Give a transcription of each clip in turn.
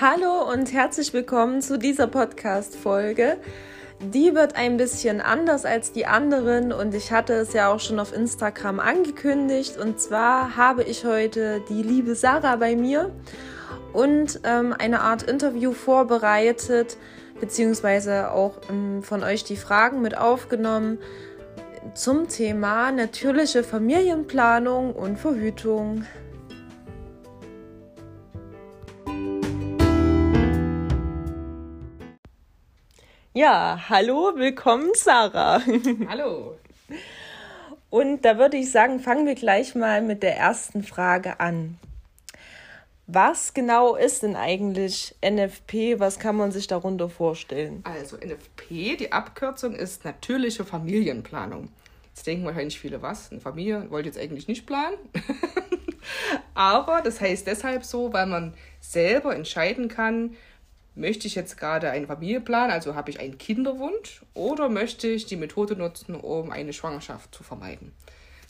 Hallo und herzlich willkommen zu dieser Podcast-Folge. Die wird ein bisschen anders als die anderen und ich hatte es ja auch schon auf Instagram angekündigt. Und zwar habe ich heute die liebe Sarah bei mir und ähm, eine Art Interview vorbereitet, beziehungsweise auch ähm, von euch die Fragen mit aufgenommen zum Thema natürliche Familienplanung und Verhütung. Ja, hallo, willkommen Sarah. Hallo. Und da würde ich sagen, fangen wir gleich mal mit der ersten Frage an. Was genau ist denn eigentlich NFP? Was kann man sich darunter vorstellen? Also NFP, die Abkürzung ist natürliche Familienplanung. Jetzt denken wahrscheinlich viele, was? Eine Familie wollte jetzt eigentlich nicht planen. Aber das heißt deshalb so, weil man selber entscheiden kann, möchte ich jetzt gerade einen Familienplan, also habe ich einen Kinderwunsch, oder möchte ich die Methode nutzen, um eine Schwangerschaft zu vermeiden.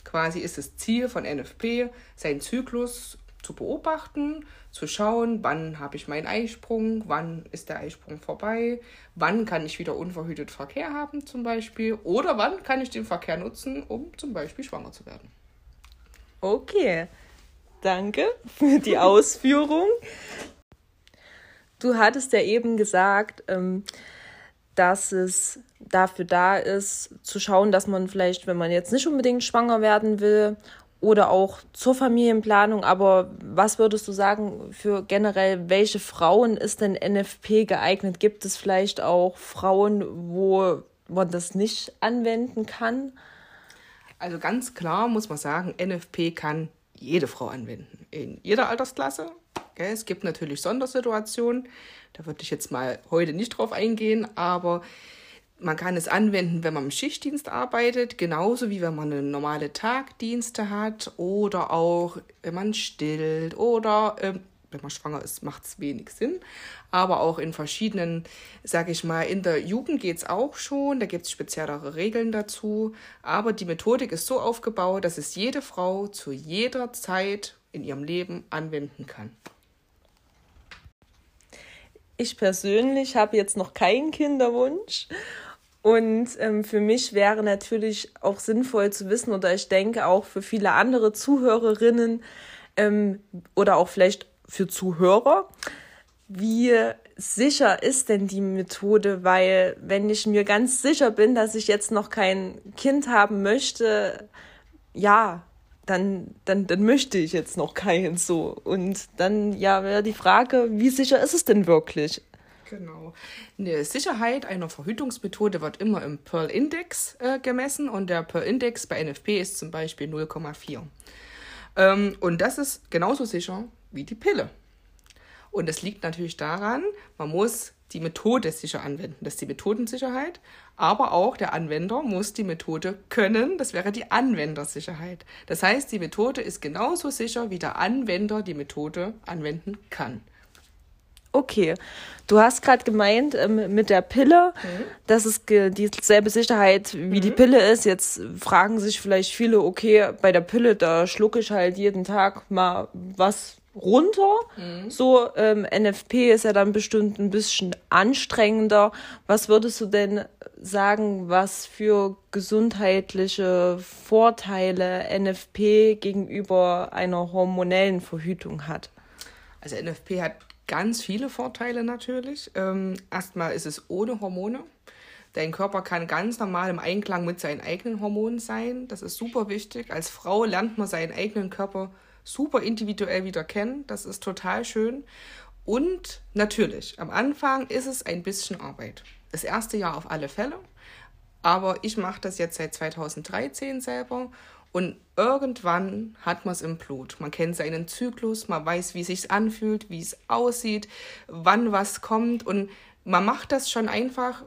Quasi ist das Ziel von NFP, seinen Zyklus zu beobachten, zu schauen, wann habe ich meinen Eisprung, wann ist der Eisprung vorbei, wann kann ich wieder unverhütet Verkehr haben zum Beispiel, oder wann kann ich den Verkehr nutzen, um zum Beispiel schwanger zu werden. Okay, danke für die Ausführung. Du hattest ja eben gesagt, ähm, dass es dafür da ist, zu schauen, dass man vielleicht, wenn man jetzt nicht unbedingt schwanger werden will oder auch zur Familienplanung, aber was würdest du sagen für generell, welche Frauen ist denn NFP geeignet? Gibt es vielleicht auch Frauen, wo man das nicht anwenden kann? Also ganz klar muss man sagen, NFP kann jede Frau anwenden, in jeder Altersklasse es gibt natürlich Sondersituationen, da würde ich jetzt mal heute nicht drauf eingehen, aber man kann es anwenden, wenn man im Schichtdienst arbeitet, genauso wie wenn man eine normale Tagdienste hat oder auch wenn man stillt oder äh, wenn man schwanger ist, macht es wenig Sinn. Aber auch in verschiedenen, sage ich mal, in der Jugend geht es auch schon, da gibt es speziellere Regeln dazu. Aber die Methodik ist so aufgebaut, dass es jede Frau zu jeder Zeit in ihrem Leben anwenden kann. Ich persönlich habe jetzt noch keinen Kinderwunsch. Und ähm, für mich wäre natürlich auch sinnvoll zu wissen, oder ich denke auch für viele andere Zuhörerinnen ähm, oder auch vielleicht für Zuhörer, wie sicher ist denn die Methode? Weil wenn ich mir ganz sicher bin, dass ich jetzt noch kein Kind haben möchte, ja, dann, dann, dann möchte ich jetzt noch keinen so. Und dann ja wäre die Frage, wie sicher ist es denn wirklich? Genau. Eine Sicherheit einer Verhütungsmethode wird immer im Pearl-Index äh, gemessen und der Pearl-Index bei NFP ist zum Beispiel 0,4. Ähm, und das ist genauso sicher wie die Pille. Und das liegt natürlich daran, man muss die Methode sicher anwenden. Das ist die Methodensicherheit. Aber auch der Anwender muss die Methode können. Das wäre die Anwendersicherheit. Das heißt, die Methode ist genauso sicher, wie der Anwender die Methode anwenden kann. Okay, du hast gerade gemeint ähm, mit der Pille, mhm. dass es dieselbe Sicherheit wie mhm. die Pille ist. Jetzt fragen sich vielleicht viele, okay, bei der Pille, da schlucke ich halt jeden Tag mal was runter. Mhm. So, ähm, NFP ist ja dann bestimmt ein bisschen anstrengender. Was würdest du denn sagen, was für gesundheitliche Vorteile NFP gegenüber einer hormonellen Verhütung hat? Also NFP hat ganz viele Vorteile natürlich. Ähm, erstmal ist es ohne Hormone. Dein Körper kann ganz normal im Einklang mit seinen eigenen Hormonen sein. Das ist super wichtig. Als Frau lernt man seinen eigenen Körper super individuell wieder kennen. Das ist total schön. Und natürlich, am Anfang ist es ein bisschen Arbeit. Das erste Jahr auf alle Fälle. Aber ich mache das jetzt seit 2013 selber und irgendwann hat man es im Blut. Man kennt seinen Zyklus, man weiß, wie es sich anfühlt, wie es aussieht, wann was kommt und man macht das schon einfach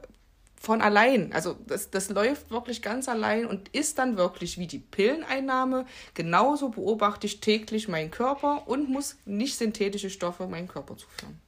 von allein. Also das, das läuft wirklich ganz allein und ist dann wirklich wie die Pilleneinnahme. Genauso beobachte ich täglich meinen Körper und muss nicht synthetische Stoffe meinen Körper zuführen.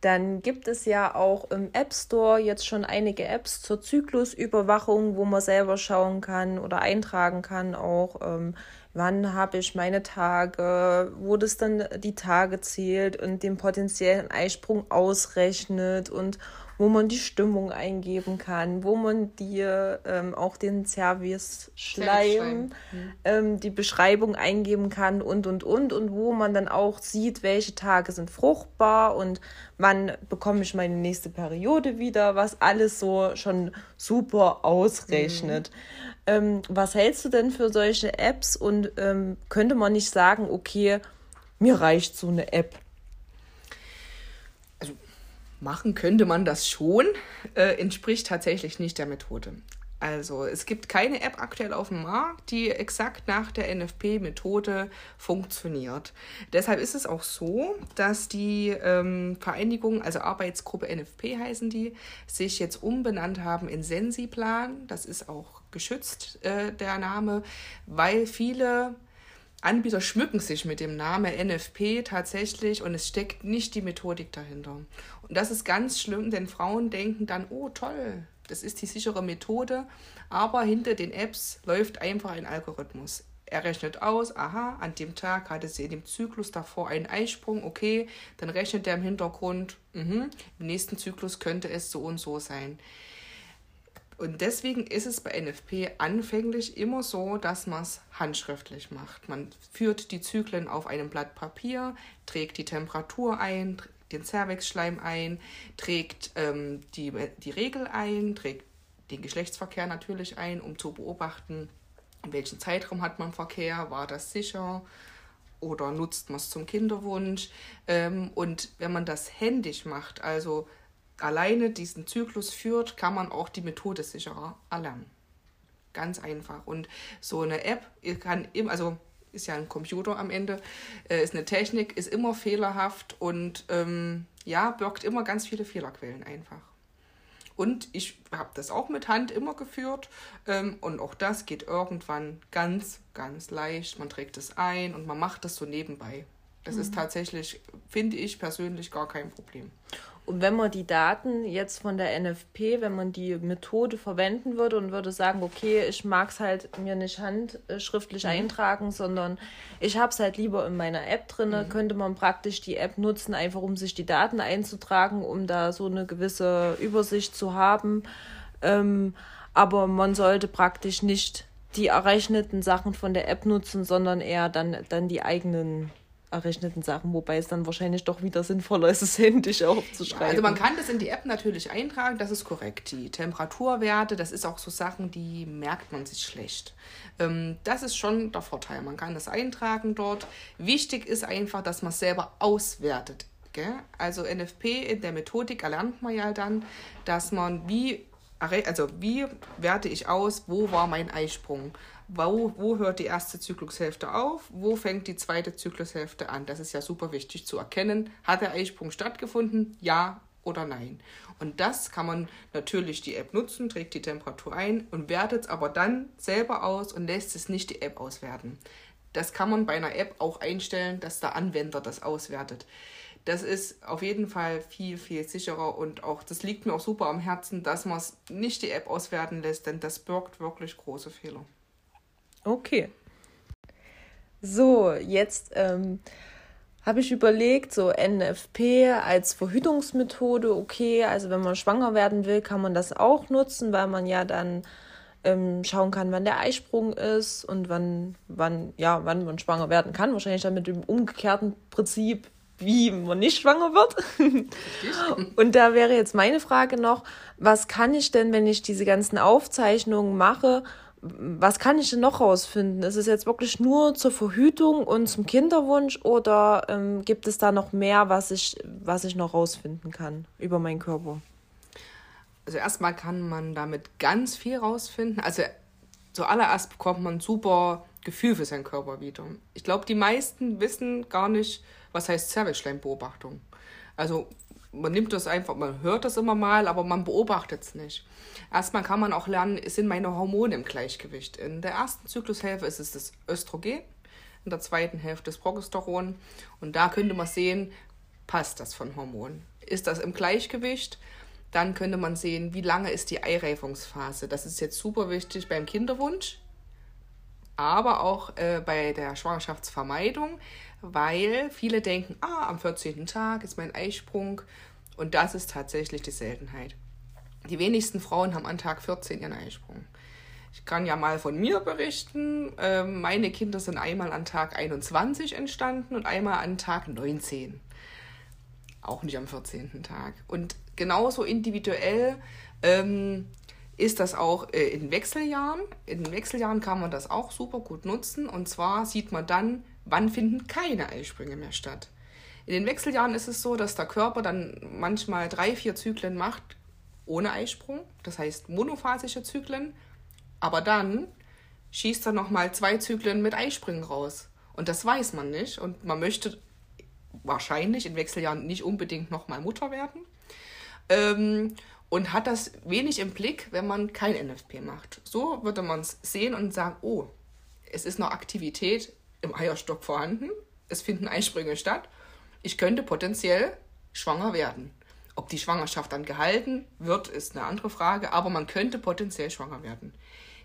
dann gibt es ja auch im App Store jetzt schon einige Apps zur Zyklusüberwachung, wo man selber schauen kann oder eintragen kann, auch ähm, wann habe ich meine Tage, wo das dann die Tage zählt und den potenziellen Eisprung ausrechnet und wo man die Stimmung eingeben kann, wo man dir ähm, auch den Service-Schleim, mhm. ähm, die Beschreibung eingeben kann und, und, und. Und wo man dann auch sieht, welche Tage sind fruchtbar und wann bekomme ich meine nächste Periode wieder, was alles so schon super ausrechnet. Mhm. Ähm, was hältst du denn für solche Apps und ähm, könnte man nicht sagen, okay, mir reicht so eine App? Machen könnte man das schon, äh, entspricht tatsächlich nicht der Methode. Also es gibt keine App aktuell auf dem Markt, die exakt nach der NFP-Methode funktioniert. Deshalb ist es auch so, dass die ähm, Vereinigung, also Arbeitsgruppe NFP heißen die, sich jetzt umbenannt haben in Sensiplan. Das ist auch geschützt, äh, der Name, weil viele Anbieter schmücken sich mit dem Namen NFP tatsächlich und es steckt nicht die Methodik dahinter. Und das ist ganz schlimm, denn Frauen denken dann, oh toll, das ist die sichere Methode, aber hinter den Apps läuft einfach ein Algorithmus. Er rechnet aus, aha, an dem Tag hatte sie in dem Zyklus davor einen Eisprung, okay, dann rechnet er im Hintergrund, mh, im nächsten Zyklus könnte es so und so sein. Und deswegen ist es bei NFP anfänglich immer so, dass man es handschriftlich macht. Man führt die Zyklen auf einem Blatt Papier, trägt die Temperatur ein, den Cervixschleim ein, trägt ähm, die, die Regel ein, trägt den Geschlechtsverkehr natürlich ein, um zu beobachten, in welchem Zeitraum hat man Verkehr, war das sicher oder nutzt man es zum Kinderwunsch. Ähm, und wenn man das händisch macht, also alleine diesen Zyklus führt, kann man auch die Methode sicherer erlernen. Ganz einfach. Und so eine App kann immer, also ist ja ein Computer am Ende, äh, ist eine Technik, ist immer fehlerhaft und ähm, ja, birgt immer ganz viele Fehlerquellen einfach. Und ich habe das auch mit Hand immer geführt ähm, und auch das geht irgendwann ganz, ganz leicht. Man trägt es ein und man macht das so nebenbei. Das mhm. ist tatsächlich, finde ich persönlich, gar kein Problem. Und wenn man die Daten jetzt von der NFP, wenn man die Methode verwenden würde und würde sagen, okay, ich mag es halt mir nicht handschriftlich mhm. eintragen, sondern ich habe es halt lieber in meiner App drin, mhm. könnte man praktisch die App nutzen, einfach um sich die Daten einzutragen, um da so eine gewisse Übersicht zu haben. Ähm, aber man sollte praktisch nicht die errechneten Sachen von der App nutzen, sondern eher dann, dann die eigenen errechneten Sachen, wobei es dann wahrscheinlich doch wieder sinnvoller ist, es händisch aufzuschreiben. Also man kann das in die App natürlich eintragen, das ist korrekt. Die Temperaturwerte, das ist auch so Sachen, die merkt man sich schlecht. Ähm, das ist schon der Vorteil. Man kann das eintragen dort. Wichtig ist einfach, dass man es selber auswertet. Also NFP in der Methodik erlernt man ja dann, dass man wie also wie werte ich aus, wo war mein Eisprung? wo, wo hört die erste Zyklushälfte auf, wo fängt die zweite Zyklushälfte an. Das ist ja super wichtig zu erkennen. Hat der Eisprung stattgefunden? Ja oder nein. Und das kann man natürlich die App nutzen, trägt die Temperatur ein und wertet es aber dann selber aus und lässt es nicht die App auswerten. Das kann man bei einer App auch einstellen, dass der Anwender das auswertet. Das ist auf jeden Fall viel, viel sicherer und auch, das liegt mir auch super am Herzen, dass man es nicht die App auswerten lässt, denn das birgt wirklich große Fehler. Okay. So, jetzt ähm, habe ich überlegt, so NFP als Verhütungsmethode, okay, also wenn man schwanger werden will, kann man das auch nutzen, weil man ja dann ähm, schauen kann, wann der Eisprung ist und wann, wann, ja, wann man schwanger werden kann. Wahrscheinlich dann mit dem umgekehrten Prinzip, wie man nicht schwanger wird. und da wäre jetzt meine Frage noch, was kann ich denn, wenn ich diese ganzen Aufzeichnungen mache, was kann ich denn noch rausfinden? Ist es jetzt wirklich nur zur Verhütung und zum Kinderwunsch oder ähm, gibt es da noch mehr, was ich, was ich noch rausfinden kann über meinen Körper? Also erstmal kann man damit ganz viel rausfinden. Also zuallererst bekommt man super Gefühl für seinen Körper wieder. Ich glaube, die meisten wissen gar nicht, was heißt Zervixschleimbeobachtung. Also man nimmt das einfach, man hört das immer mal, aber man beobachtet es nicht. Erstmal kann man auch lernen, sind meine Hormone im Gleichgewicht. In der ersten Zyklushälfte ist es das Östrogen, in der zweiten Hälfte das Progesteron. Und da könnte man sehen, passt das von Hormonen. ist das im Gleichgewicht. Dann könnte man sehen, wie lange ist die Eireifungsphase. Das ist jetzt super wichtig beim Kinderwunsch, aber auch äh, bei der Schwangerschaftsvermeidung, weil viele denken, ah, am 14. Tag ist mein Eisprung und das ist tatsächlich die Seltenheit. Die wenigsten Frauen haben an Tag 14 ihren Eisprung. Ich kann ja mal von mir berichten. Ähm, meine Kinder sind einmal an Tag 21 entstanden und einmal an Tag 19. Auch nicht am 14. Tag. Und genauso individuell ähm, ist das auch äh, in Wechseljahren. In Wechseljahren kann man das auch super gut nutzen. Und zwar sieht man dann, wann finden keine Eisprünge mehr statt. In den Wechseljahren ist es so, dass der Körper dann manchmal drei, vier Zyklen macht ohne Eisprung, das heißt monophasische Zyklen, aber dann schießt er nochmal zwei Zyklen mit Eisprüngen raus. Und das weiß man nicht. Und man möchte wahrscheinlich in Wechseljahren nicht unbedingt nochmal Mutter werden. Ähm, und hat das wenig im Blick, wenn man kein NFP macht. So würde man es sehen und sagen, oh, es ist noch Aktivität im Eierstock vorhanden, es finden Eisprünge statt, ich könnte potenziell schwanger werden. Ob die Schwangerschaft dann gehalten wird, ist eine andere Frage, aber man könnte potenziell schwanger werden.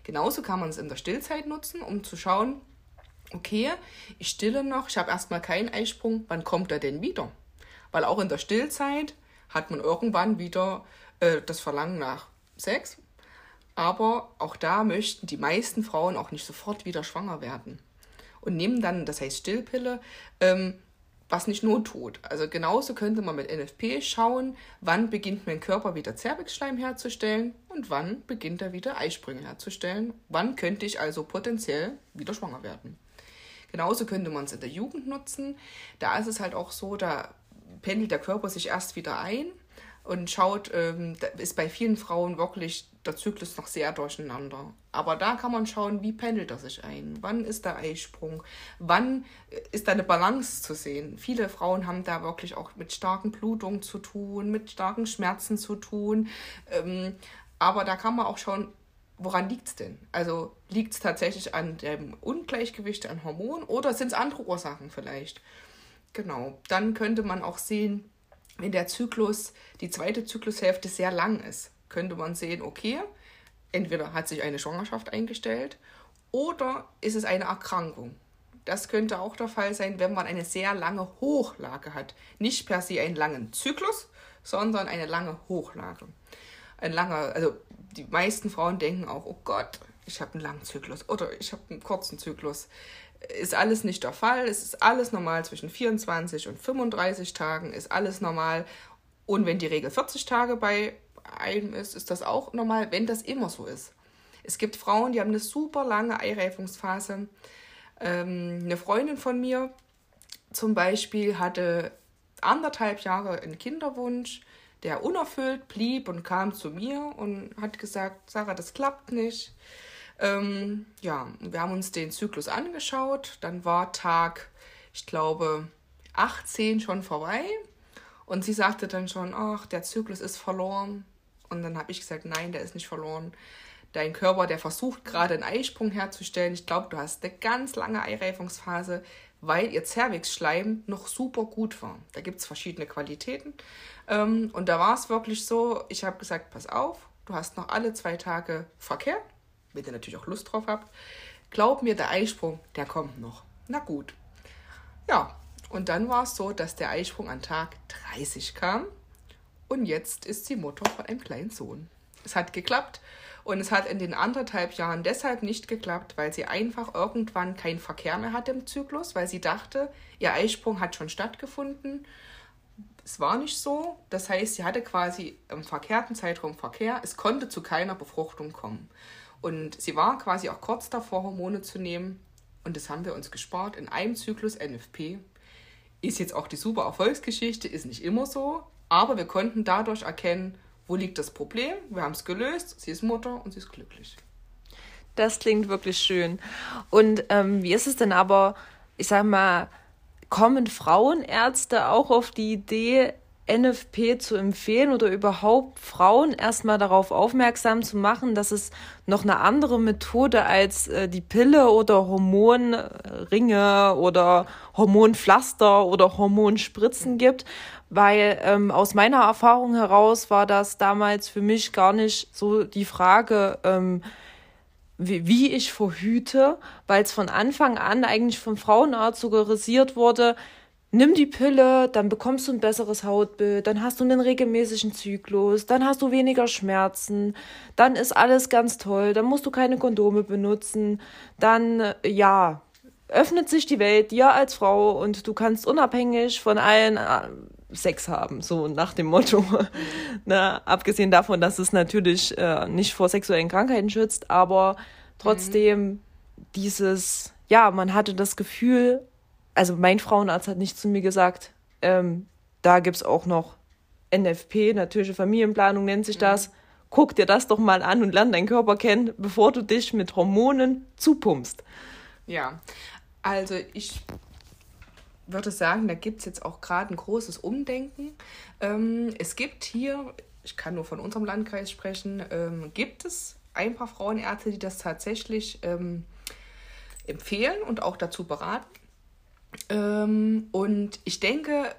Genauso kann man es in der Stillzeit nutzen, um zu schauen, okay, ich stille noch, ich habe erstmal keinen Eisprung, wann kommt er denn wieder? Weil auch in der Stillzeit hat man irgendwann wieder äh, das Verlangen nach Sex. Aber auch da möchten die meisten Frauen auch nicht sofort wieder schwanger werden. Und nehmen dann, das heißt Stillpille, ähm, was nicht Not tut. Also genauso könnte man mit NFP schauen, wann beginnt mein Körper wieder Zervixschleim herzustellen und wann beginnt er wieder Eisprünge herzustellen. Wann könnte ich also potenziell wieder schwanger werden. Genauso könnte man es in der Jugend nutzen. Da ist es halt auch so, da pendelt der Körper sich erst wieder ein und schaut, ähm, ist bei vielen Frauen wirklich der Zyklus noch sehr durcheinander. Aber da kann man schauen, wie pendelt er sich ein? Wann ist der Eisprung? Wann ist da eine Balance zu sehen? Viele Frauen haben da wirklich auch mit starken Blutungen zu tun, mit starken Schmerzen zu tun. Ähm, aber da kann man auch schauen, woran liegt es denn? Also liegt es tatsächlich an dem Ungleichgewicht an Hormonen oder sind es andere Ursachen vielleicht? Genau, dann könnte man auch sehen, wenn der Zyklus, die zweite Zyklushälfte sehr lang ist, könnte man sehen, okay, entweder hat sich eine Schwangerschaft eingestellt oder ist es eine Erkrankung. Das könnte auch der Fall sein, wenn man eine sehr lange Hochlage hat. Nicht per se einen langen Zyklus, sondern eine lange Hochlage. Ein langer, also die meisten Frauen denken auch, oh Gott, ich habe einen langen Zyklus oder ich habe einen kurzen Zyklus ist alles nicht der Fall. Es ist alles normal zwischen 24 und 35 Tagen, ist alles normal. Und wenn die Regel 40 Tage bei einem ist, ist das auch normal, wenn das immer so ist. Es gibt Frauen, die haben eine super lange Eireifungsphase. Ähm, eine Freundin von mir zum Beispiel hatte anderthalb Jahre einen Kinderwunsch, der unerfüllt blieb und kam zu mir und hat gesagt, Sarah, das klappt nicht. Ähm, ja, wir haben uns den Zyklus angeschaut. Dann war Tag, ich glaube, 18 schon vorbei. Und sie sagte dann schon, ach, der Zyklus ist verloren. Und dann habe ich gesagt, nein, der ist nicht verloren. Dein Körper, der versucht gerade einen Eisprung herzustellen. Ich glaube, du hast eine ganz lange Eireifungsphase, weil ihr Cervixschleim noch super gut war. Da gibt es verschiedene Qualitäten. Ähm, und da war es wirklich so, ich habe gesagt, pass auf, du hast noch alle zwei Tage Verkehr wenn ihr natürlich auch Lust drauf habt. Glaub mir, der Eisprung, der kommt noch. Na gut. Ja, und dann war es so, dass der Eisprung an Tag 30 kam und jetzt ist sie Mutter von einem kleinen Sohn. Es hat geklappt und es hat in den anderthalb Jahren deshalb nicht geklappt, weil sie einfach irgendwann keinen Verkehr mehr hatte im Zyklus, weil sie dachte, ihr Eisprung hat schon stattgefunden. Es war nicht so. Das heißt, sie hatte quasi im verkehrten Zeitraum Verkehr. Es konnte zu keiner Befruchtung kommen. Und sie war quasi auch kurz davor, Hormone zu nehmen. Und das haben wir uns gespart in einem Zyklus NFP. Ist jetzt auch die super Erfolgsgeschichte, ist nicht immer so. Aber wir konnten dadurch erkennen, wo liegt das Problem. Wir haben es gelöst. Sie ist Mutter und sie ist glücklich. Das klingt wirklich schön. Und ähm, wie ist es denn aber, ich sag mal, kommen Frauenärzte auch auf die Idee, NFP zu empfehlen oder überhaupt Frauen erstmal darauf aufmerksam zu machen, dass es noch eine andere Methode als äh, die Pille oder Hormonringe oder Hormonpflaster oder Hormonspritzen gibt, weil ähm, aus meiner Erfahrung heraus war das damals für mich gar nicht so die Frage, ähm, wie, wie ich verhüte, weil es von Anfang an eigentlich vom Frauenarzt suggerisiert wurde, nimm die Pille, dann bekommst du ein besseres Hautbild, dann hast du einen regelmäßigen Zyklus, dann hast du weniger Schmerzen, dann ist alles ganz toll, dann musst du keine Kondome benutzen, dann ja, öffnet sich die Welt dir als Frau und du kannst unabhängig von allen äh, Sex haben, so nach dem Motto. Na, abgesehen davon, dass es natürlich äh, nicht vor sexuellen Krankheiten schützt, aber trotzdem mhm. dieses, ja, man hatte das Gefühl, also mein Frauenarzt hat nicht zu mir gesagt, ähm, da gibt es auch noch NFP, natürliche Familienplanung nennt sich das. Mhm. Guck dir das doch mal an und lern deinen Körper kennen, bevor du dich mit Hormonen zupumpst. Ja, also ich würde sagen, da gibt es jetzt auch gerade ein großes Umdenken. Ähm, es gibt hier, ich kann nur von unserem Landkreis sprechen, ähm, gibt es ein paar Frauenärzte, die das tatsächlich ähm, empfehlen und auch dazu beraten. Ähm, und ich denke,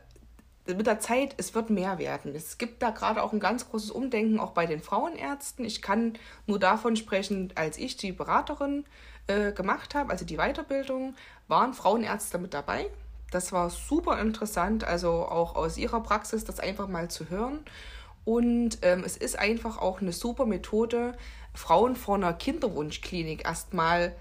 mit der Zeit, es wird mehr werden. Es gibt da gerade auch ein ganz großes Umdenken, auch bei den Frauenärzten. Ich kann nur davon sprechen, als ich die Beraterin äh, gemacht habe, also die Weiterbildung, waren Frauenärzte mit dabei. Das war super interessant, also auch aus ihrer Praxis das einfach mal zu hören. Und ähm, es ist einfach auch eine super Methode, Frauen vor einer Kinderwunschklinik erstmal,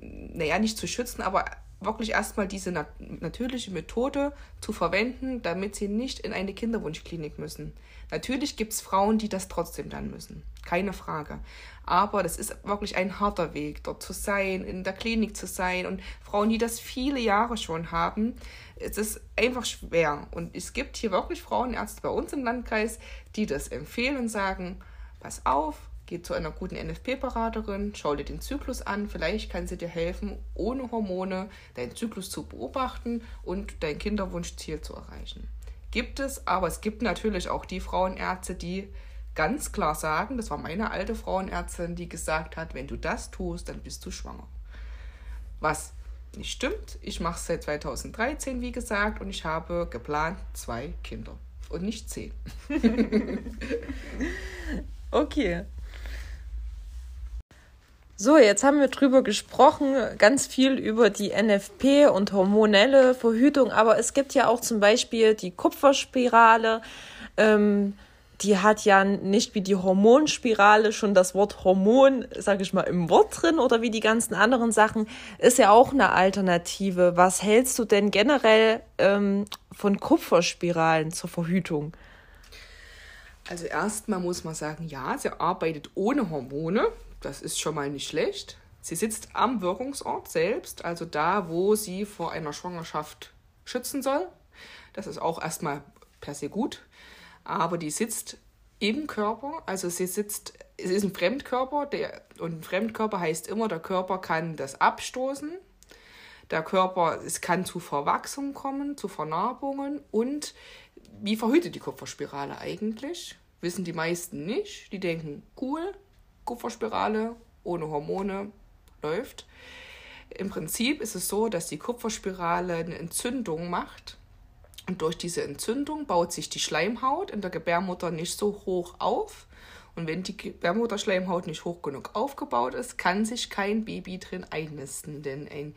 naja, nicht zu schützen, aber wirklich erstmal diese nat natürliche Methode zu verwenden, damit sie nicht in eine Kinderwunschklinik müssen. Natürlich gibt es Frauen, die das trotzdem dann müssen, keine Frage. Aber das ist wirklich ein harter Weg, dort zu sein, in der Klinik zu sein und Frauen, die das viele Jahre schon haben, es ist einfach schwer. Und es gibt hier wirklich Frauenärzte bei uns im Landkreis, die das empfehlen und sagen, pass auf, Geh zu einer guten NFP-Beraterin, schau dir den Zyklus an, vielleicht kann sie dir helfen, ohne Hormone deinen Zyklus zu beobachten und dein Kinderwunschziel zu erreichen. Gibt es, aber es gibt natürlich auch die Frauenärzte, die ganz klar sagen, das war meine alte Frauenärztin, die gesagt hat, wenn du das tust, dann bist du schwanger. Was nicht stimmt. Ich mache es seit 2013, wie gesagt, und ich habe geplant zwei Kinder und nicht zehn. okay. So, jetzt haben wir drüber gesprochen, ganz viel über die NFP und hormonelle Verhütung, aber es gibt ja auch zum Beispiel die Kupferspirale. Ähm, die hat ja nicht wie die Hormonspirale schon das Wort Hormon, sag ich mal, im Wort drin oder wie die ganzen anderen Sachen, ist ja auch eine Alternative. Was hältst du denn generell ähm, von Kupferspiralen zur Verhütung? Also erstmal muss man sagen, ja, sie arbeitet ohne Hormone. Das ist schon mal nicht schlecht. Sie sitzt am Wirkungsort selbst, also da, wo sie vor einer Schwangerschaft schützen soll. Das ist auch erstmal per se gut. Aber die sitzt im Körper, also sie sitzt, es ist ein Fremdkörper, der, und ein Fremdkörper heißt immer, der Körper kann das abstoßen. Der Körper, es kann zu Verwachsungen kommen, zu Vernarbungen und wie verhütet die Kupferspirale eigentlich? Wissen die meisten nicht. Die denken, cool, Kupferspirale ohne Hormone läuft. Im Prinzip ist es so, dass die Kupferspirale eine Entzündung macht. Und durch diese Entzündung baut sich die Schleimhaut in der Gebärmutter nicht so hoch auf. Und wenn die Gebärmutterschleimhaut nicht hoch genug aufgebaut ist, kann sich kein Baby drin einnisten. Denn ein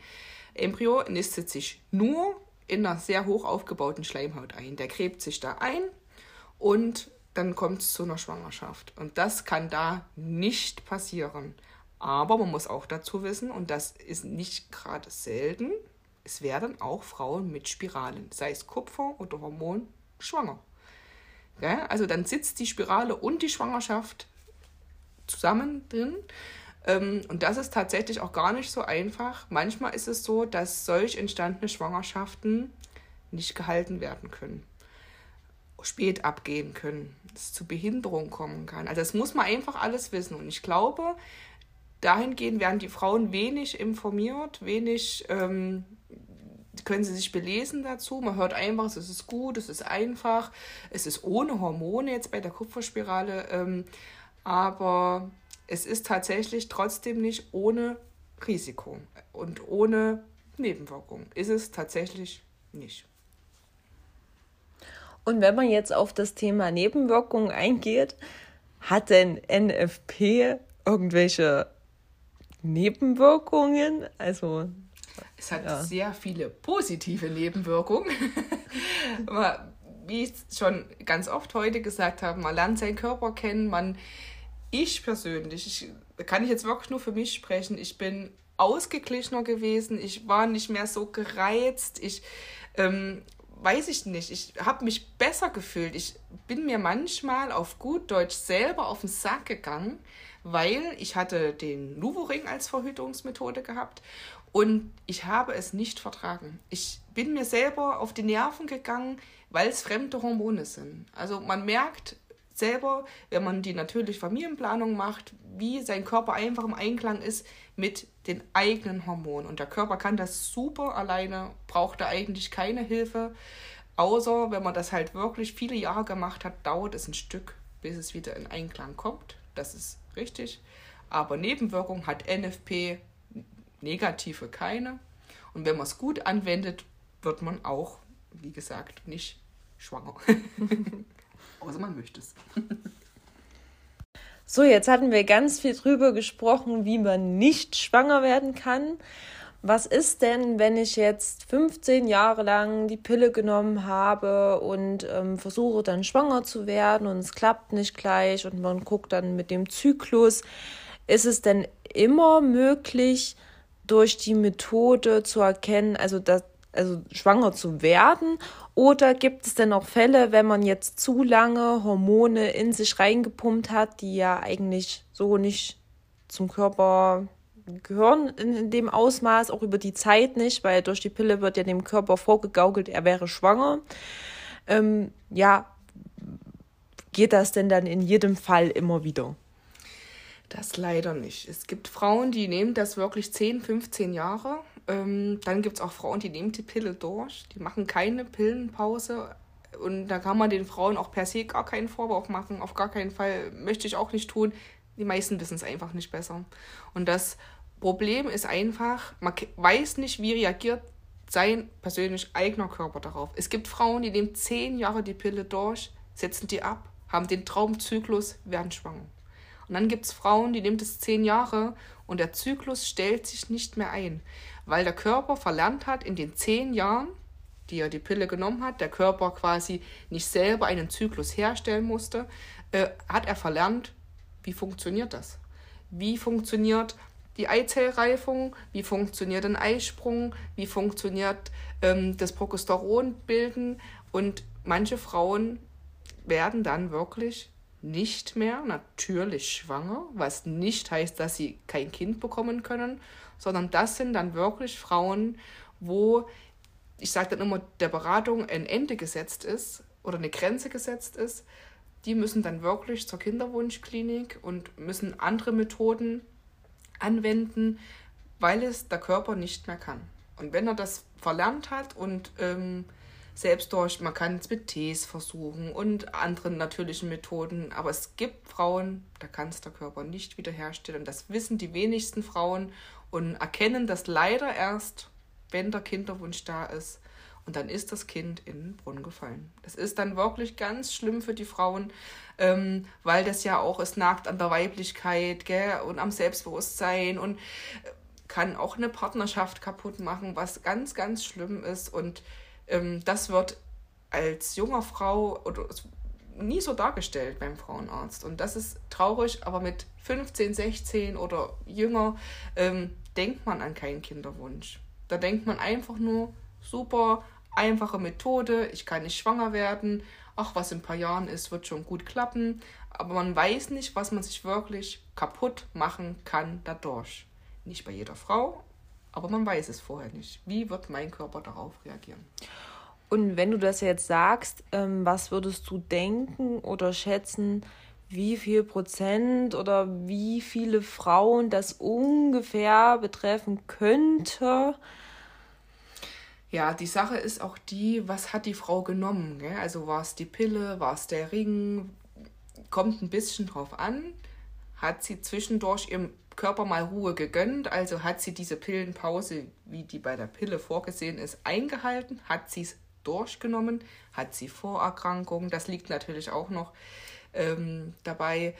Embryo nistet sich nur in einer sehr hoch aufgebauten Schleimhaut ein. Der gräbt sich da ein und dann kommt es zu einer Schwangerschaft. Und das kann da nicht passieren. Aber man muss auch dazu wissen, und das ist nicht gerade selten, es werden auch Frauen mit Spiralen, sei es Kupfer oder Hormon, schwanger. Ja, also dann sitzt die Spirale und die Schwangerschaft zusammen drin. Ähm, und das ist tatsächlich auch gar nicht so einfach. Manchmal ist es so, dass solch entstandene Schwangerschaften nicht gehalten werden können spät abgehen können, es zu Behinderung kommen kann. Also das muss man einfach alles wissen. Und ich glaube, dahingehend werden die Frauen wenig informiert, wenig, ähm, können Sie sich belesen dazu. Man hört einfach, es ist gut, es ist einfach, es ist ohne Hormone jetzt bei der Kupferspirale, ähm, aber es ist tatsächlich trotzdem nicht ohne Risiko und ohne Nebenwirkung. Ist es tatsächlich nicht. Und wenn man jetzt auf das Thema Nebenwirkungen eingeht, hat denn NFP irgendwelche Nebenwirkungen? Also es hat ja. sehr viele positive Nebenwirkungen. Aber wie ich schon ganz oft heute gesagt habe, man lernt seinen Körper kennen, man ich persönlich, ich, kann ich jetzt wirklich nur für mich sprechen, ich bin ausgeglichener gewesen, ich war nicht mehr so gereizt, ich ähm, weiß ich nicht, ich habe mich besser gefühlt. Ich bin mir manchmal auf gut Deutsch selber auf den Sack gegangen, weil ich hatte den Nuvo-Ring als Verhütungsmethode gehabt und ich habe es nicht vertragen. Ich bin mir selber auf die Nerven gegangen, weil es fremde Hormone sind. Also man merkt selber, wenn man die natürliche Familienplanung macht, wie sein Körper einfach im Einklang ist mit den eigenen Hormonen. Und der Körper kann das super alleine, braucht da eigentlich keine Hilfe. Außer wenn man das halt wirklich viele Jahre gemacht hat, dauert es ein Stück, bis es wieder in Einklang kommt. Das ist richtig. Aber Nebenwirkung hat NFP negative keine. Und wenn man es gut anwendet, wird man auch, wie gesagt, nicht schwanger. Außer man möchte es. So, jetzt hatten wir ganz viel drüber gesprochen, wie man nicht schwanger werden kann. Was ist denn, wenn ich jetzt 15 Jahre lang die Pille genommen habe und ähm, versuche dann schwanger zu werden und es klappt nicht gleich und man guckt dann mit dem Zyklus? Ist es denn immer möglich, durch die Methode zu erkennen, also dass also schwanger zu werden? Oder gibt es denn auch Fälle, wenn man jetzt zu lange Hormone in sich reingepumpt hat, die ja eigentlich so nicht zum Körper gehören in, dem Ausmaß, auch über die Zeit nicht, weil durch die Pille wird ja dem Körper vorgegaukelt, er wäre schwanger. Ähm, ja, geht das denn dann in jedem Fall immer wieder? Das leider nicht. Es gibt Frauen, die nehmen das wirklich 10, 15 Jahre. Ähm, dann gibt es auch Frauen, die nehmen die Pille durch. Die machen keine Pillenpause. Und da kann man den Frauen auch per se gar keinen Vorwurf machen. Auf gar keinen Fall möchte ich auch nicht tun. Die meisten wissen es einfach nicht besser. Und das Problem ist einfach, man weiß nicht, wie reagiert sein persönlich eigener Körper darauf. Es gibt Frauen, die nehmen 10 Jahre die Pille durch, setzen die ab, haben den Traumzyklus, werden schwanger. Und dann gibt es Frauen, die nimmt es zehn Jahre und der Zyklus stellt sich nicht mehr ein, weil der Körper verlernt hat, in den zehn Jahren, die er die Pille genommen hat, der Körper quasi nicht selber einen Zyklus herstellen musste, äh, hat er verlernt, wie funktioniert das? Wie funktioniert die Eizellreifung, wie funktioniert ein Eisprung, wie funktioniert ähm, das Progesteronbilden und manche Frauen werden dann wirklich nicht mehr natürlich schwanger, was nicht heißt, dass sie kein Kind bekommen können, sondern das sind dann wirklich Frauen, wo, ich sage dann immer, der Beratung ein Ende gesetzt ist oder eine Grenze gesetzt ist. Die müssen dann wirklich zur Kinderwunschklinik und müssen andere Methoden anwenden, weil es der Körper nicht mehr kann. Und wenn er das verlernt hat und ähm, selbst durch, man kann es mit Tees versuchen und anderen natürlichen Methoden, aber es gibt Frauen, da kann es der Körper nicht wiederherstellen. Das wissen die wenigsten Frauen und erkennen das leider erst, wenn der Kinderwunsch da ist. Und dann ist das Kind in den Brunnen gefallen. Das ist dann wirklich ganz schlimm für die Frauen, ähm, weil das ja auch, es nagt an der Weiblichkeit gell, und am Selbstbewusstsein und äh, kann auch eine Partnerschaft kaputt machen, was ganz, ganz schlimm ist. Und ähm, das wird als junger Frau oder nie so dargestellt beim Frauenarzt. Und das ist traurig, aber mit 15, 16 oder jünger ähm, denkt man an keinen Kinderwunsch. Da denkt man einfach nur, super, einfache Methode, ich kann nicht schwanger werden, ach, was in ein paar Jahren ist, wird schon gut klappen. Aber man weiß nicht, was man sich wirklich kaputt machen kann dadurch. Nicht bei jeder Frau, aber man weiß es vorher nicht. Wie wird mein Körper darauf reagieren? Und wenn du das jetzt sagst, ähm, was würdest du denken oder schätzen, wie viel Prozent oder wie viele Frauen das ungefähr betreffen könnte? Ja, die Sache ist auch die, was hat die Frau genommen? Gell? Also war es die Pille, war es der Ring? Kommt ein bisschen drauf an. Hat sie zwischendurch ihrem Körper mal Ruhe gegönnt? Also hat sie diese Pillenpause, wie die bei der Pille vorgesehen ist, eingehalten? Hat sie es durchgenommen? Hat sie Vorerkrankungen? Das liegt natürlich auch noch ähm, dabei.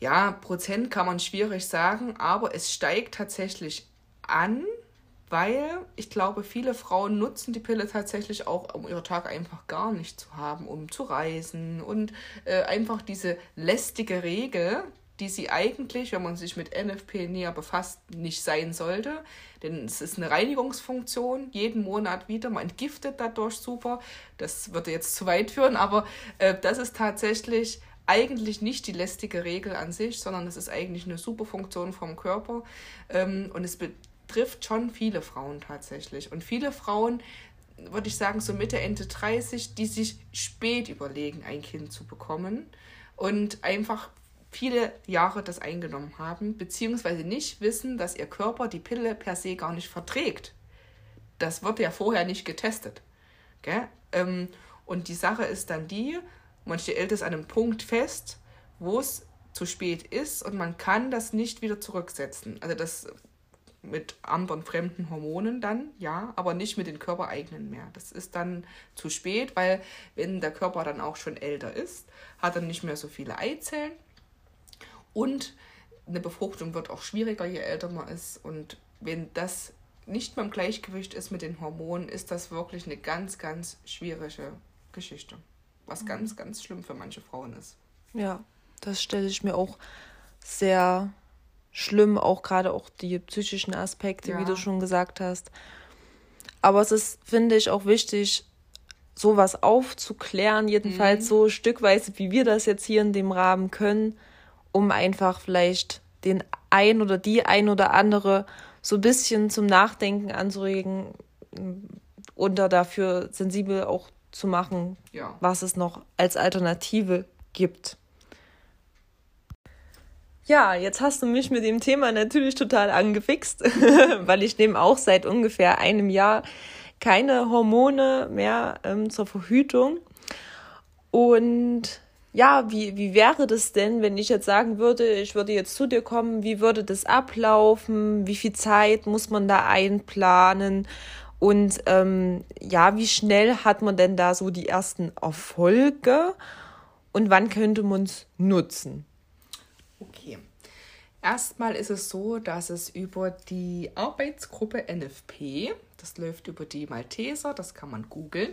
Ja, Prozent kann man schwierig sagen, aber es steigt tatsächlich an weil ich glaube, viele Frauen nutzen die Pille tatsächlich auch, um ihre Tag einfach gar nicht zu haben, um zu reisen und äh, einfach diese lästige Regel, die sie eigentlich, wenn man sich mit NFP näher befasst, nicht sein sollte. Denn es ist eine Reinigungsfunktion, jeden Monat wieder. Man entgiftet dadurch super. Das würde jetzt zu weit führen, aber äh, das ist tatsächlich eigentlich nicht die lästige Regel an sich, sondern es ist eigentlich eine super Funktion vom Körper. Ähm, und es trifft schon viele Frauen tatsächlich. Und viele Frauen, würde ich sagen, so Mitte, Ende 30, die sich spät überlegen, ein Kind zu bekommen und einfach viele Jahre das eingenommen haben, beziehungsweise nicht wissen, dass ihr Körper die Pille per se gar nicht verträgt. Das wird ja vorher nicht getestet. Gell? Ähm, und die Sache ist dann die, man stellt es an einem Punkt fest, wo es zu spät ist und man kann das nicht wieder zurücksetzen. Also das mit anderen fremden Hormonen dann, ja, aber nicht mit den körpereigenen mehr. Das ist dann zu spät, weil wenn der Körper dann auch schon älter ist, hat er nicht mehr so viele Eizellen und eine Befruchtung wird auch schwieriger, je älter man ist. Und wenn das nicht mehr im Gleichgewicht ist mit den Hormonen, ist das wirklich eine ganz, ganz schwierige Geschichte. Was mhm. ganz, ganz schlimm für manche Frauen ist. Ja, das stelle ich mir auch sehr schlimm, auch gerade auch die psychischen Aspekte, ja. wie du schon gesagt hast. Aber es ist, finde ich, auch wichtig, sowas aufzuklären, jedenfalls mhm. so stückweise, wie wir das jetzt hier in dem Rahmen können, um einfach vielleicht den ein oder die ein oder andere so ein bisschen zum Nachdenken anzuregen und da dafür sensibel auch zu machen, ja. was es noch als Alternative gibt. Ja, jetzt hast du mich mit dem Thema natürlich total angefixt, weil ich nehme auch seit ungefähr einem Jahr keine Hormone mehr ähm, zur Verhütung. Und ja, wie, wie wäre das denn, wenn ich jetzt sagen würde, ich würde jetzt zu dir kommen, wie würde das ablaufen? Wie viel Zeit muss man da einplanen? Und ähm, ja, wie schnell hat man denn da so die ersten Erfolge? Und wann könnte man es nutzen? Okay. Erstmal ist es so, dass es über die Arbeitsgruppe NFP, das läuft über die Malteser, das kann man googeln,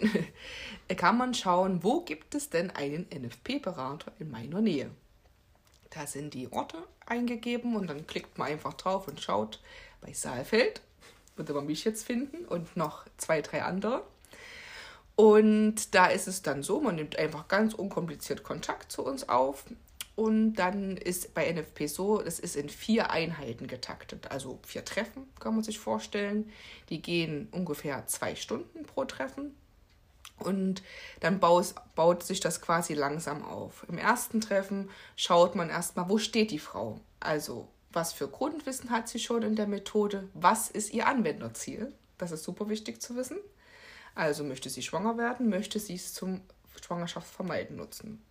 kann man schauen, wo gibt es denn einen NFP-Berater in meiner Nähe. Da sind die Orte eingegeben und dann klickt man einfach drauf und schaut bei Saalfeld, würde man mich jetzt finden und noch zwei, drei andere. Und da ist es dann so, man nimmt einfach ganz unkompliziert Kontakt zu uns auf. Und dann ist bei NFP so, es ist in vier Einheiten getaktet, also vier Treffen kann man sich vorstellen. Die gehen ungefähr zwei Stunden pro Treffen. Und dann baut, sich das quasi langsam auf. Im ersten Treffen schaut man erstmal, wo steht die Frau? Also, was für Grundwissen hat sie schon in der Methode? Was ist ihr Anwenderziel? Das ist super wichtig zu wissen. Also, möchte sie schwanger werden? Möchte sie es zum Schwangerschaftsvermeiden nutzen?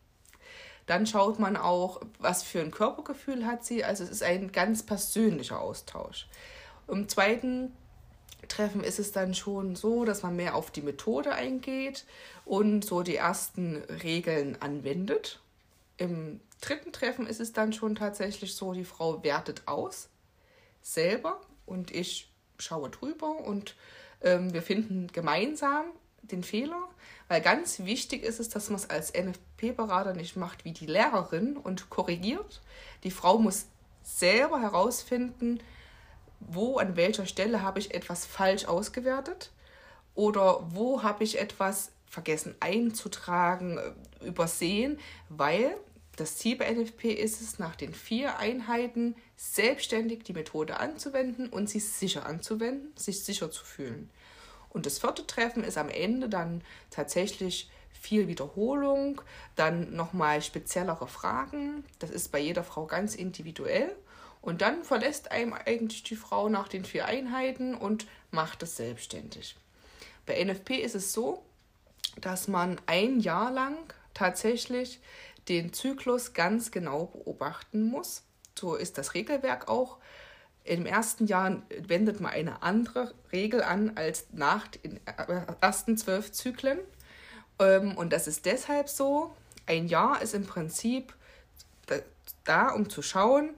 Dann schaut man auch, was für ein Körpergefühl hat sie. Also es ist ein ganz persönlicher Austausch. Im zweiten Treffen ist es dann schon so, dass man mehr auf die Methode eingeht und so die ersten Regeln anwendet. Im dritten Treffen ist es dann schon tatsächlich so, die Frau wertet aus selber und ich schaue drüber und ähm, wir finden gemeinsam den Fehler, weil ganz wichtig ist es, dass man es als NFP-Berater nicht macht wie die Lehrerin und korrigiert. Die Frau muss selber herausfinden, wo, an welcher Stelle habe ich etwas falsch ausgewertet oder wo habe ich etwas vergessen einzutragen, äh, übersehen, weil das Ziel bei NFP ist es, nach den vier Einheiten selbstständig die Methode anzuwenden und sie sicher anzuwenden, sich sicher zu fühlen. Und das vierte Treffen ist am Ende dann tatsächlich viel Wiederholung, dann nochmal speziellere Fragen. Das ist bei jeder Frau ganz individuell. Und dann verlässt einem eigentlich die Frau nach den vier Einheiten und macht es selbstständig. Bei NFP ist es so, dass man ein Jahr lang tatsächlich den Zyklus ganz genau beobachten muss. So ist das Regelwerk auch. Im ersten Jahr wendet man eine andere Regel an als nach den ersten zwölf Zyklen. Ähm, und das ist deshalb so. Ein Jahr ist im Prinzip da, um zu schauen,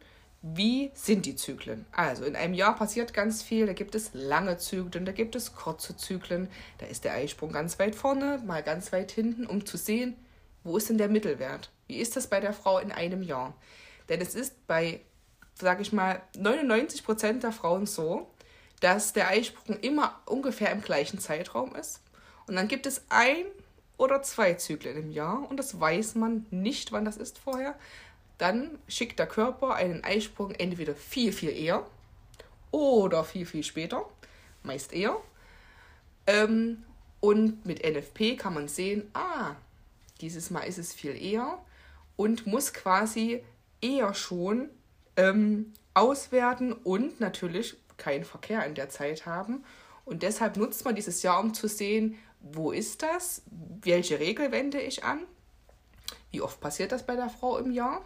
wie sind die Zyklen? Also in einem Jahr passiert ganz viel, da gibt es lange Zyklen, da gibt es kurze Zyklen, da ist der Eisprung ganz weit vorne, mal ganz weit hinten, um zu sehen, wo ist denn der Mittelwert? Wie ist das bei der Frau in einem Jahr? Denn es ist bei, sage ich mal, 99 Prozent der Frauen so, dass der Eisprung immer ungefähr im gleichen Zeitraum ist. Und dann gibt es ein oder zwei Zyklen im Jahr und das weiß man nicht, wann das ist vorher dann schickt der Körper einen Eisprung entweder viel, viel eher oder viel, viel später, meist eher. Ähm, und mit NFP kann man sehen, ah, dieses Mal ist es viel eher und muss quasi eher schon ähm, auswerten und natürlich keinen Verkehr in der Zeit haben. Und deshalb nutzt man dieses Jahr, um zu sehen, wo ist das, welche Regel wende ich an, wie oft passiert das bei der Frau im Jahr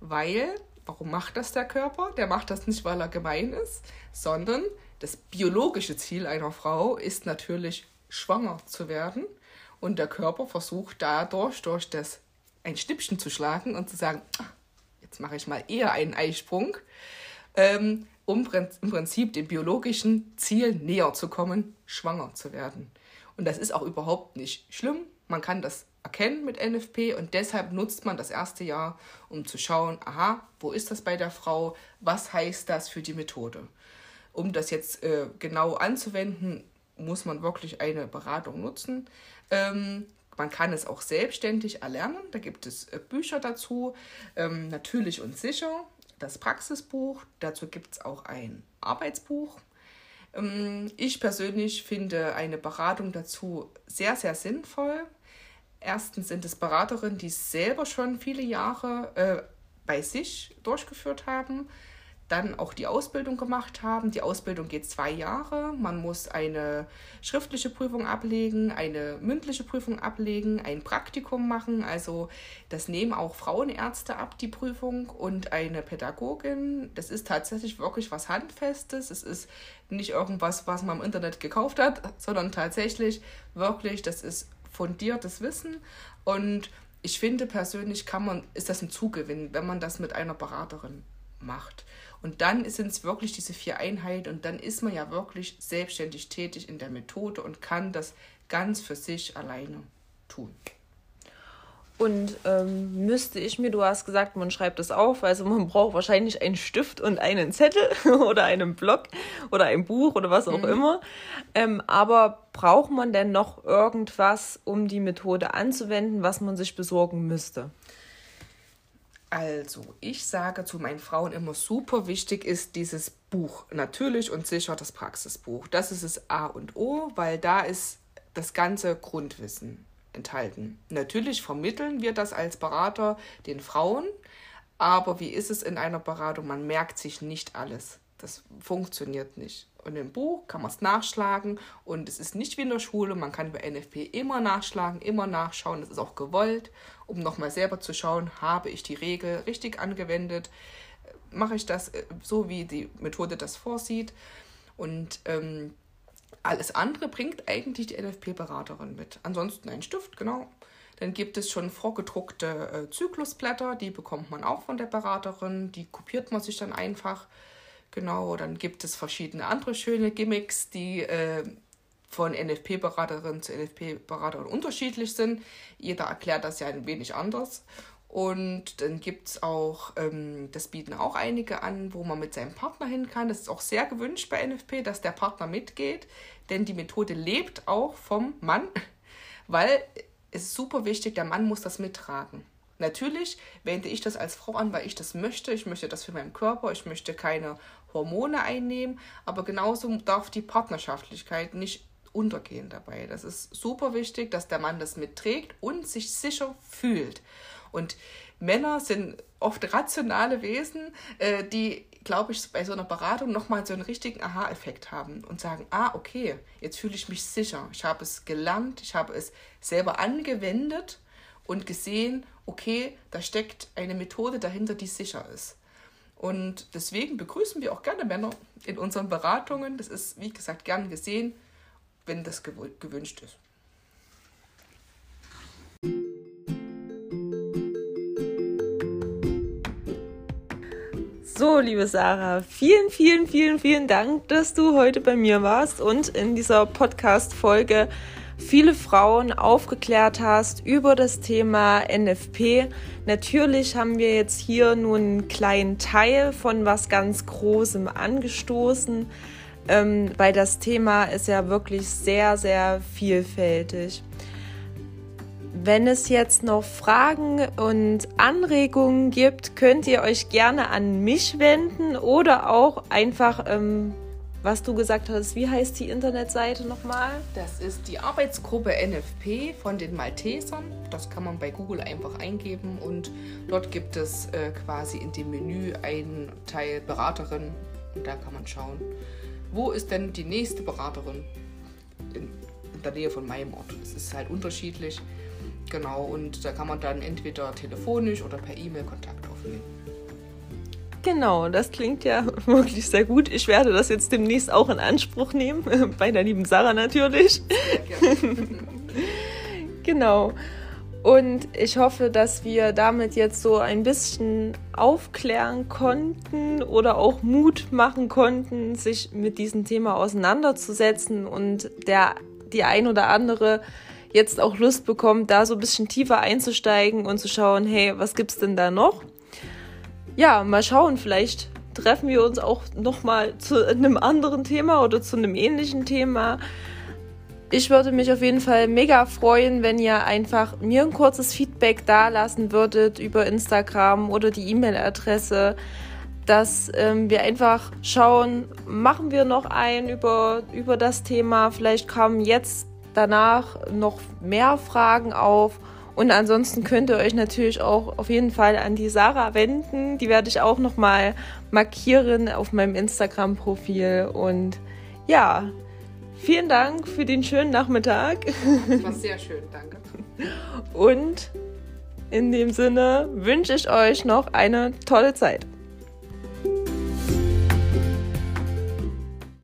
weil, warum macht das der Körper? Der macht das nicht, weil er gemein ist, sondern das biologische Ziel einer Frau ist natürlich, schwanger zu werden. Und der Körper versucht dadurch, durch das ein Schnippchen zu schlagen und zu sagen, ah, jetzt mache ich mal eher einen Eisprung, ähm, um im Prinzip dem biologischen Ziel näher zu kommen, schwanger zu werden. Und das ist auch überhaupt nicht schlimm. Man kann das erkennen mit NFP und deshalb nutzt man das erste Jahr, um zu schauen, aha, wo ist das bei der Frau, was heißt das für die Methode. Um das jetzt äh, genau anzuwenden, muss man wirklich eine Beratung nutzen. Ähm, man kann es auch selbstständig erlernen, da gibt es äh, Bücher dazu, ähm, natürlich und sicher, das Praxisbuch, dazu gibt es auch ein Arbeitsbuch. Ähm, ich persönlich finde eine Beratung dazu sehr, sehr sinnvoll, Erstens sind es Beraterinnen, die selber schon viele Jahre äh, bei sich durchgeführt haben, dann auch die Ausbildung gemacht haben. Die Ausbildung geht zwei Jahre. Man muss eine schriftliche Prüfung ablegen, eine mündliche Prüfung ablegen, ein Praktikum machen. Also das nehmen auch Frauenärzte ab, die Prüfung und eine Pädagogin. Das ist tatsächlich wirklich was Handfestes. Es ist nicht irgendwas, was man im Internet gekauft hat, sondern tatsächlich wirklich, das ist fundiertes Wissen und ich finde persönlich kann man, ist das ein Zugewinn, wenn man das mit einer Beraterin macht. Und dann sind es wirklich diese vier Einheiten und dann ist man ja wirklich selbstständig tätig in der Methode und kann das ganz für sich alleine tun. Und ähm, müsste ich mir, du hast gesagt, man schreibt es auf, also man braucht wahrscheinlich einen Stift und einen Zettel oder einen Block oder ein Buch oder was auch mhm. immer. Ähm, aber braucht man denn noch irgendwas, um die Methode anzuwenden, was man sich besorgen müsste? Also, ich sage zu meinen Frauen immer super wichtig ist dieses Buch. Natürlich und sicher das Praxisbuch. Das ist es A und O, weil da ist das ganze Grundwissen enthalten. Natürlich vermitteln wir das als Berater den Frauen, aber wie ist es in einer Beratung? Man merkt sich nicht alles. Das funktioniert nicht. Und im Buch kann man es nachschlagen und es ist nicht wie in der Schule. Man kann über NFP immer nachschlagen, immer nachschauen. Das ist auch gewollt, um nochmal selber zu schauen, habe ich die Regel richtig angewendet? Mache ich das äh, so, wie die Methode das vorsieht? Und ähm, alles andere bringt eigentlich die NFP-Beraterin mit. Ansonsten ein Stift, genau. Dann gibt es schon vorgedruckte äh, Zyklusblätter, die bekommt man auch von der Beraterin, die kopiert man sich dann einfach. Genau, dann gibt es verschiedene andere schöne Gimmicks, die äh, von NFP-Beraterin zu NFP-Beraterin unterschiedlich sind. Jeder erklärt das ja ein wenig anders. Und dann gibt es auch, ähm, das bieten auch einige an, wo man mit seinem Partner hin kann. Das ist auch sehr gewünscht bei NFP, dass der Partner mitgeht, denn die Methode lebt auch vom Mann, weil es ist super wichtig, der Mann muss das mittragen. Natürlich wende ich das als Frau an, weil ich das möchte. Ich möchte das für meinen Körper. Ich möchte keine Hormone einnehmen. Aber genauso darf die Partnerschaftlichkeit nicht untergehen dabei. Das ist super wichtig, dass der Mann das mitträgt und sich sicher fühlt. Und Männer sind oft rationale Wesen, äh, die glaube ich, bei so einer Beratung nochmal so einen richtigen Aha-Effekt haben und sagen, ah, okay, jetzt fühle ich mich sicher. Ich habe es gelernt, ich habe es selber angewendet und gesehen, okay, da steckt eine Methode dahinter, die sicher ist. Und deswegen begrüßen wir auch gerne Männer in unseren Beratungen. Das ist, wie gesagt, gern gesehen, wenn das gewünscht ist. So, liebe Sarah, vielen, vielen, vielen, vielen Dank, dass du heute bei mir warst und in dieser Podcast-Folge viele Frauen aufgeklärt hast über das Thema NFP. Natürlich haben wir jetzt hier nur einen kleinen Teil von was ganz Großem angestoßen, ähm, weil das Thema ist ja wirklich sehr, sehr vielfältig. Wenn es jetzt noch Fragen und Anregungen gibt, könnt ihr euch gerne an mich wenden oder auch einfach, ähm, was du gesagt hast, wie heißt die Internetseite nochmal? Das ist die Arbeitsgruppe NFP von den Maltesern. Das kann man bei Google einfach eingeben und dort gibt es äh, quasi in dem Menü einen Teil Beraterin und da kann man schauen, wo ist denn die nächste Beraterin in, in der Nähe von meinem Ort. Es ist halt unterschiedlich. Genau, und da kann man dann entweder telefonisch oder per E-Mail Kontakt aufnehmen. Genau, das klingt ja wirklich sehr gut. Ich werde das jetzt demnächst auch in Anspruch nehmen, bei der lieben Sarah natürlich. Genau. Und ich hoffe, dass wir damit jetzt so ein bisschen aufklären konnten oder auch Mut machen konnten, sich mit diesem Thema auseinanderzusetzen und der die ein oder andere jetzt auch Lust bekommt, da so ein bisschen tiefer einzusteigen und zu schauen, hey, was gibt's denn da noch? Ja, mal schauen, vielleicht treffen wir uns auch noch mal zu einem anderen Thema oder zu einem ähnlichen Thema. Ich würde mich auf jeden Fall mega freuen, wenn ihr einfach mir ein kurzes Feedback da lassen würdet über Instagram oder die E-Mail-Adresse, dass ähm, wir einfach schauen, machen wir noch ein über, über das Thema. Vielleicht kommen jetzt danach noch mehr Fragen auf. Und ansonsten könnt ihr euch natürlich auch auf jeden Fall an die Sarah wenden. Die werde ich auch nochmal markieren auf meinem Instagram-Profil. Und ja, vielen Dank für den schönen Nachmittag. Das war sehr schön, danke. Und in dem Sinne wünsche ich euch noch eine tolle Zeit.